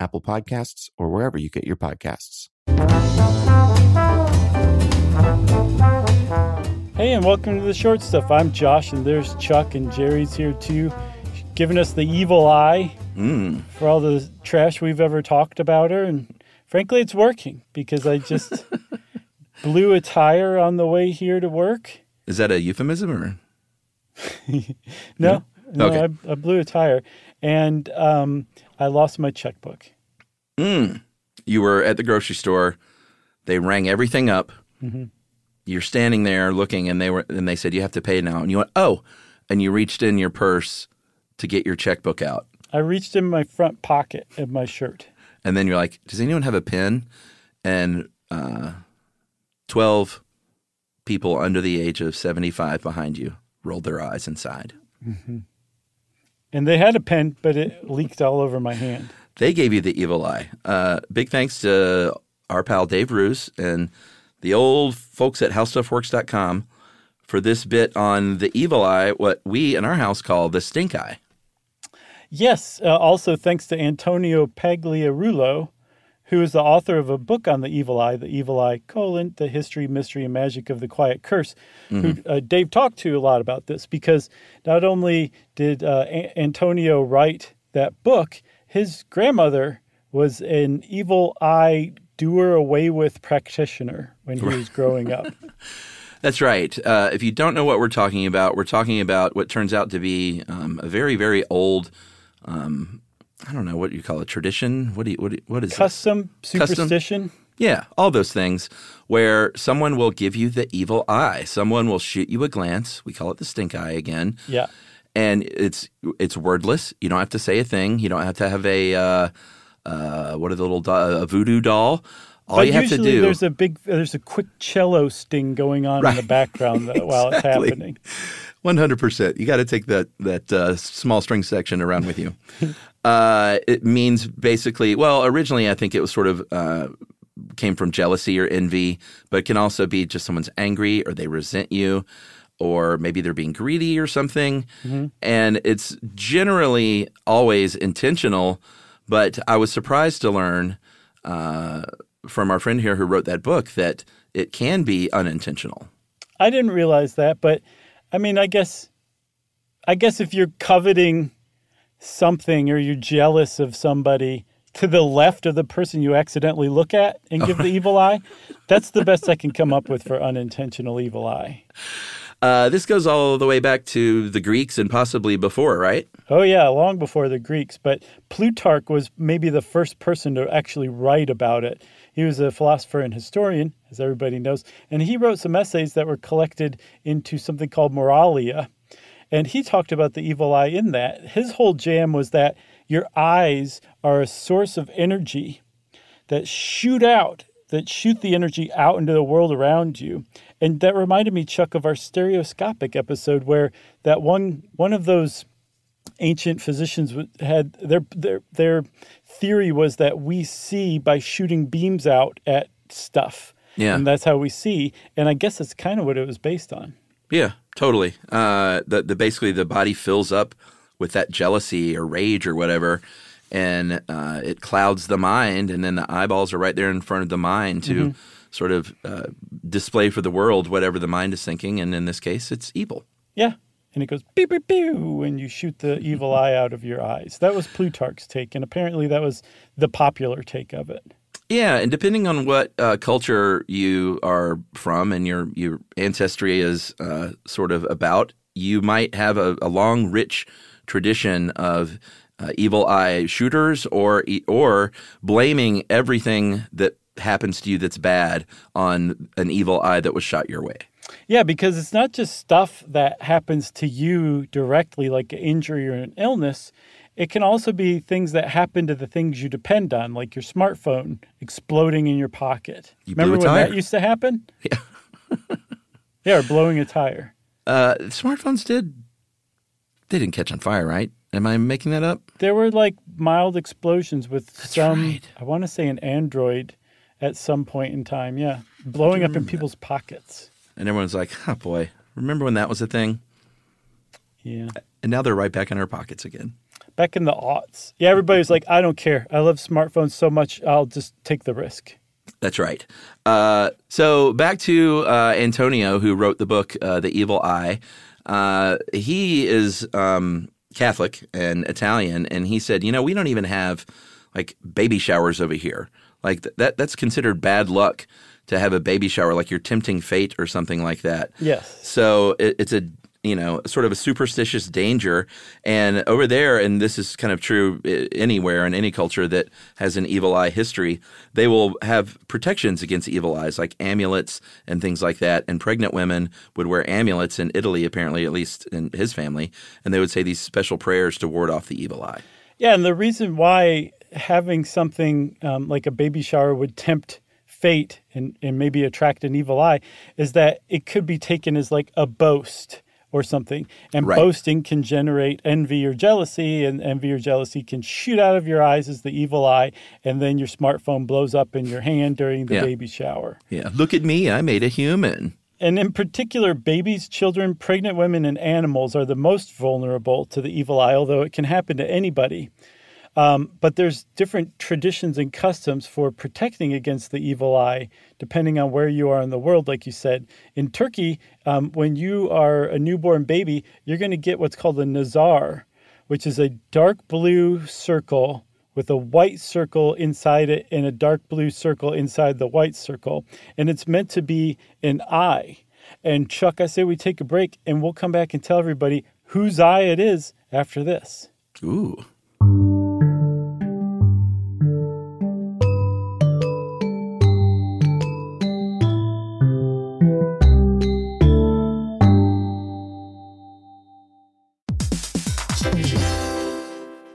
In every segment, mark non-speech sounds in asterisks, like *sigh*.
Apple Podcasts, or wherever you get your podcasts. Hey, and welcome to the short stuff. I'm Josh, and there's Chuck, and Jerry's here too, giving us the evil eye Mm. for all the trash we've ever talked about her. And frankly, it's working because I just *laughs* blew a tire on the way here to work. Is that a euphemism or? *laughs* No, no, Okay. I, I blew a tire, and um, I lost my checkbook. Mm. You were at the grocery store. They rang everything up. Mm-hmm. You're standing there looking, and they were, and they said you have to pay now. And you went, oh, and you reached in your purse to get your checkbook out. I reached in my front pocket of my shirt. And then you're like, does anyone have a pen? And uh, 12 people under the age of 75 behind you rolled their eyes inside. And they had a pen, but it leaked all over my hand. They gave you the evil eye. Uh, big thanks to our pal Dave Roos and the old folks at HowStuffWorks.com for this bit on the evil eye, what we in our house call the stink eye. Yes. Uh, also, thanks to Antonio Pagliarulo, who is the author of a book on the evil eye, The Evil Eye, colon, The History, Mystery, and Magic of the Quiet Curse, who uh, Dave talked to a lot about this because not only did uh, A- Antonio write that book, his grandmother was an evil eye doer away with practitioner when he was growing up. *laughs* That's right. Uh, if you don't know what we're talking about, we're talking about what turns out to be um, a very, very old. Um, I don't know what you call it. Tradition. What do you? What, do you- what is it? Custom superstition. Yeah, all those things where someone will give you the evil eye. Someone will shoot you a glance. We call it the stink eye again. Yeah. and it's it's wordless. You don't have to say a thing. You don't have to have a uh, uh, what are the little do- a voodoo doll. All but you have to do there's a big there's a quick cello sting going on in the background though, *laughs* while it's happening. One hundred percent. You got to take that that uh, small string section around with you. *laughs* uh, it means basically. Well, originally I think it was sort of. Uh, came from jealousy or envy, but it can also be just someone's angry or they resent you, or maybe they're being greedy or something. And it's generally always intentional. But I was surprised to learn uh, from our friend here who wrote that book that it can be unintentional. I didn't realize that, but I mean, I guess I guess if you're coveting something or you're jealous of somebody to the left of the person you accidentally look at and give the *laughs* evil eye, that's the best I can come up with for unintentional evil eye. Uh, this goes all the way back to the Greeks and possibly before, right? Oh yeah, long before the Greeks, but Plutarch was maybe the first person to actually write about it. He was a philosopher and historian, as everybody knows, and he wrote some essays that were collected into something called Moralia. And he talked about the evil eye in that. His whole jam was that your eyes are a source of energy that shoot out, that shoot the energy out into the world around you. And that reminded me, Chuck, of our stereoscopic episode where that one one of those ancient physicians had their their their theory was that we see by shooting beams out at stuff. Yeah. And that's how we see. And I guess that's kind of what it was based on. Yeah, totally. Uh, the, the basically the body fills up with that jealousy or rage or whatever, and uh, it clouds the mind, and then the eyeballs are right there in front of the mind to sort of uh, display for the world whatever the mind is thinking, and in this case, it's evil. Yeah. And it goes pew pew pew and you shoot the evil eye out of your eyes. That was Plutarch's take, and apparently that was the popular take of it. Yeah, and depending on what uh, culture you are from and your your ancestry is uh, sort of about, you might have a, a long, rich tradition of uh, evil eye shooters, or or blaming everything that happens to you that's bad on an evil eye that was shot your way. Yeah, because it's not just stuff that happens to you directly, like an injury or an illness. It can also be things that happen to the things you depend on, like your smartphone exploding in your pocket. You Remember when that used to happen? *laughs* Yeah. Yeah, or blowing a tire. Uh, smartphones did. They didn't catch on fire, right? Am I making that up? There were like mild explosions with some, right. I want to say an Android at some point in time. Yeah. Blowing up in people's pockets. And everyone's like, "Oh boy, remember when that was a thing?" Yeah. And now they're right back in our pockets again. Back in the aughts. Yeah, everybody's like, I don't care. I love smartphones so much, I'll just take the risk. That's right. Uh, so back to uh, Antonio, who wrote the book uh, "The Evil Eye." Uh, he is um, Catholic and Italian, and he said, "You know, we don't even have like baby showers over here. Like th- that that's considered bad luck to have a baby shower, like you're tempting fate or something like that." Yes. So it, it's a you know sort of a superstitious danger, and over there, and this is kind of true anywhere in any culture that has an evil eye history, they will have protections against evil eyes, like amulets and things like that. And pregnant women would wear amulets in Italy, apparently, at least in his family, and they would say these special prayers to ward off the evil eye. Yeah, and the reason why having something um, like a baby shower would tempt fate and, and maybe attract an evil eye is that it could be taken as like a boast or something. And Right. boasting can generate envy or jealousy, and envy or jealousy can shoot out of your eyes as the evil eye, and then your smartphone blows up in your hand during the Yeah. baby shower. Yeah, look at me, I made a human. And in particular, babies, children, pregnant women, and animals are the most vulnerable to the evil eye, although it can happen to anybody. Um, but there's different traditions and customs for protecting against the evil eye, depending on where you are in the world. Like you said, in Turkey, um, when you are a newborn baby, you're going to get what's called a nazar, which is a dark blue circle with a white circle inside it and a dark blue circle inside the white circle. And it's meant to be an eye. And Chuck, I say we take a break and we'll come back and tell everybody whose eye it is after this. Ooh.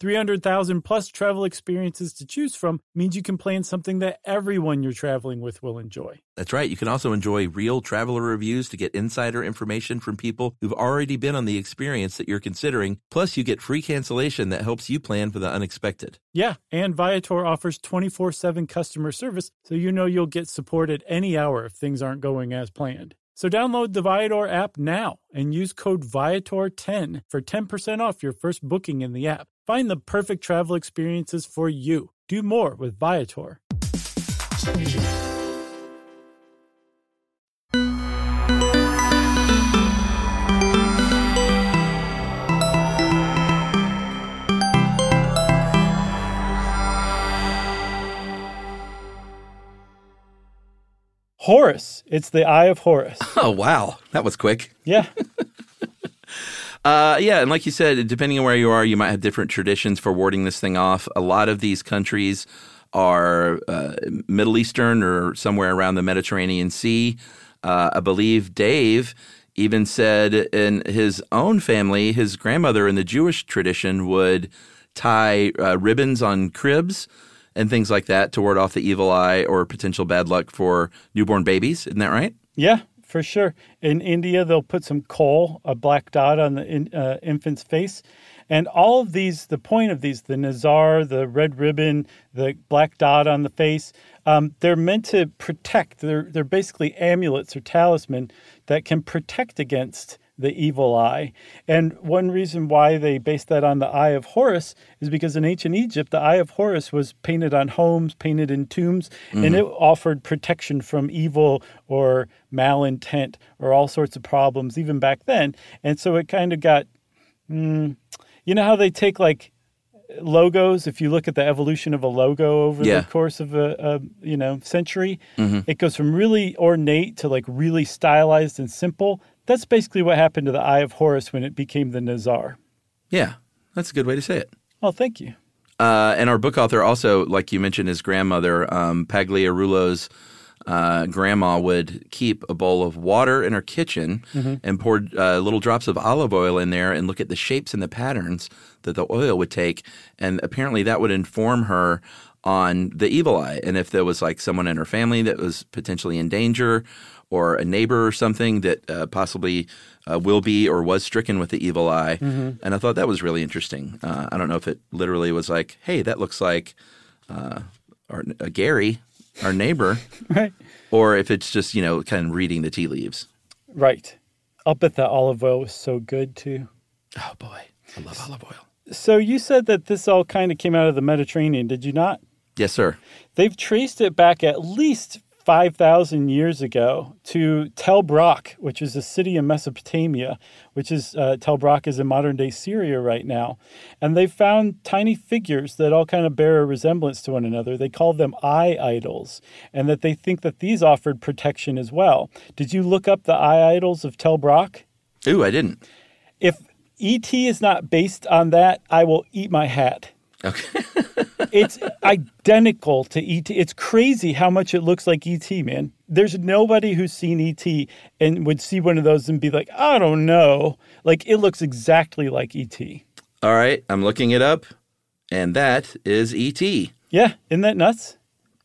300,000 plus travel experiences to choose from means you can plan something that everyone you're traveling with will enjoy. That's right. You can also enjoy real traveler reviews to get insider information from people who've already been on the experience that you're considering. Plus, you get free cancellation that helps you plan for the unexpected. Yeah, and Viator offers 24 7 customer service, so you know you'll get support at any hour if things aren't going as planned. So download the Viator app now and use code Viator10 for 10% off your first booking in the app. Find the perfect travel experiences for you. Do more with Viator. Horus. It's the Eye of Horus. Oh, wow. That was quick. Yeah. *laughs* Uh, yeah, and like you said, depending on where you are, you might have different traditions for warding this thing off. A lot of these countries are uh, Middle Eastern or somewhere around the Mediterranean Sea. Uh, I believe Dave even said in his own family, his grandmother in the Jewish tradition would tie uh, ribbons on cribs and things like that to ward off the evil eye or potential bad luck for newborn babies. Isn't that right? Yeah, for sure. In India, they'll put some kohl, a black dot on the in, uh, infant's face. And all of these, the point of these, the nazar, the red ribbon, the black dot on the face, um, they're meant to protect. They're, they're basically amulets or talisman that can protect against the evil eye. And one reason why they based that on the Eye of Horus is because in ancient Egypt, the Eye of Horus was painted on homes, painted in tombs, mm-hmm. and it offered protection from evil or malintent or all sorts of problems, even back then. And so it kind of got, mm, you know, how they take like logos if you look at the evolution of a logo over yeah. the course of a, a you know century mm-hmm. it goes from really ornate to like really stylized and simple that's basically what happened to the Eye of Horus when it became the Nazar. Yeah, that's a good way to say it. Well, thank you. Uh, and our book author also, like you mentioned, his grandmother, um, Pagliarulo's uh, grandma would keep a bowl of water in her kitchen mm-hmm. and pour uh, little drops of olive oil in there and look at the shapes and the patterns that the oil would take. And apparently that would inform her on the evil eye. And if there was like someone in her family that was potentially in danger or a neighbor or something that uh, possibly uh, will be or was stricken with the evil eye. Mm-hmm. And I thought that was really interesting. Uh, I don't know if it literally was like, hey, that looks like uh, our, uh, Gary, our neighbor, *laughs* right? Or if it's just, you know, kind of reading the tea leaves. Right. I'll bet that olive oil was so good too. Oh, boy. I love olive oil. So you said that this all kind of came out of the Mediterranean, did you not? Yes, sir. They've traced it back at least 5,000 years ago to Tel Brak, which is a city in Mesopotamia, which is uh, Tel Brak is in modern day Syria right now. And they found tiny figures that all kind of bear a resemblance to one another. They call them eye idols, and that they think that these offered protection as well. Did you look up the eye idols of Tel Brak? Ooh, I didn't. If ET is not based on that, I will eat my hat. Okay. *laughs* it's identical to ET. It's crazy how much it looks like ET, man. There's nobody who's seen ET and would see one of those and be like, I don't know. Like it looks exactly like ET. All right, I'm looking it up, and that is ET. Yeah, isn't that nuts?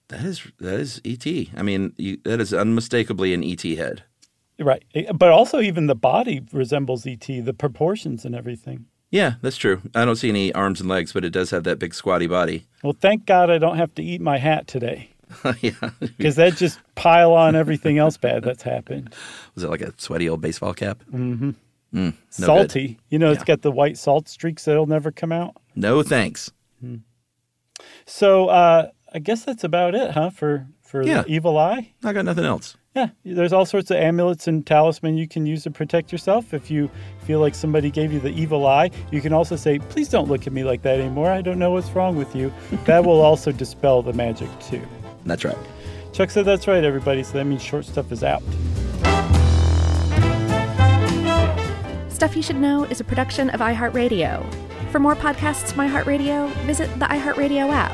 That is that is ET. I mean, you, that is unmistakably an ET head. Right, but also even the body resembles ET, the proportions and everything. Yeah, that's true. I don't see any arms and legs, but it does have that big squatty body. Well, thank God I don't have to eat my hat today. *laughs* yeah. Because that just pile on everything else bad that's happened. Was it like a sweaty old baseball cap? Mm-hmm. Mm, no Salty. Good. You know, it's got the white salt streaks that'll never come out. No thanks. Mm. So uh, I guess that's about it, huh? For for yeah. the evil eye. I got nothing else. Yeah, there's all sorts of amulets and talisman you can use to protect yourself. If you feel like somebody gave you the evil eye, you can also say, "Please don't look at me like that anymore. I don't know what's wrong with you." *laughs* that will also dispel the magic too. That's right. Chuck said that's right, everybody. So that means short stuff is out. Stuff You Should Know is a production of iHeartRadio. For more podcasts from iHeartRadio, visit the iHeartRadio app,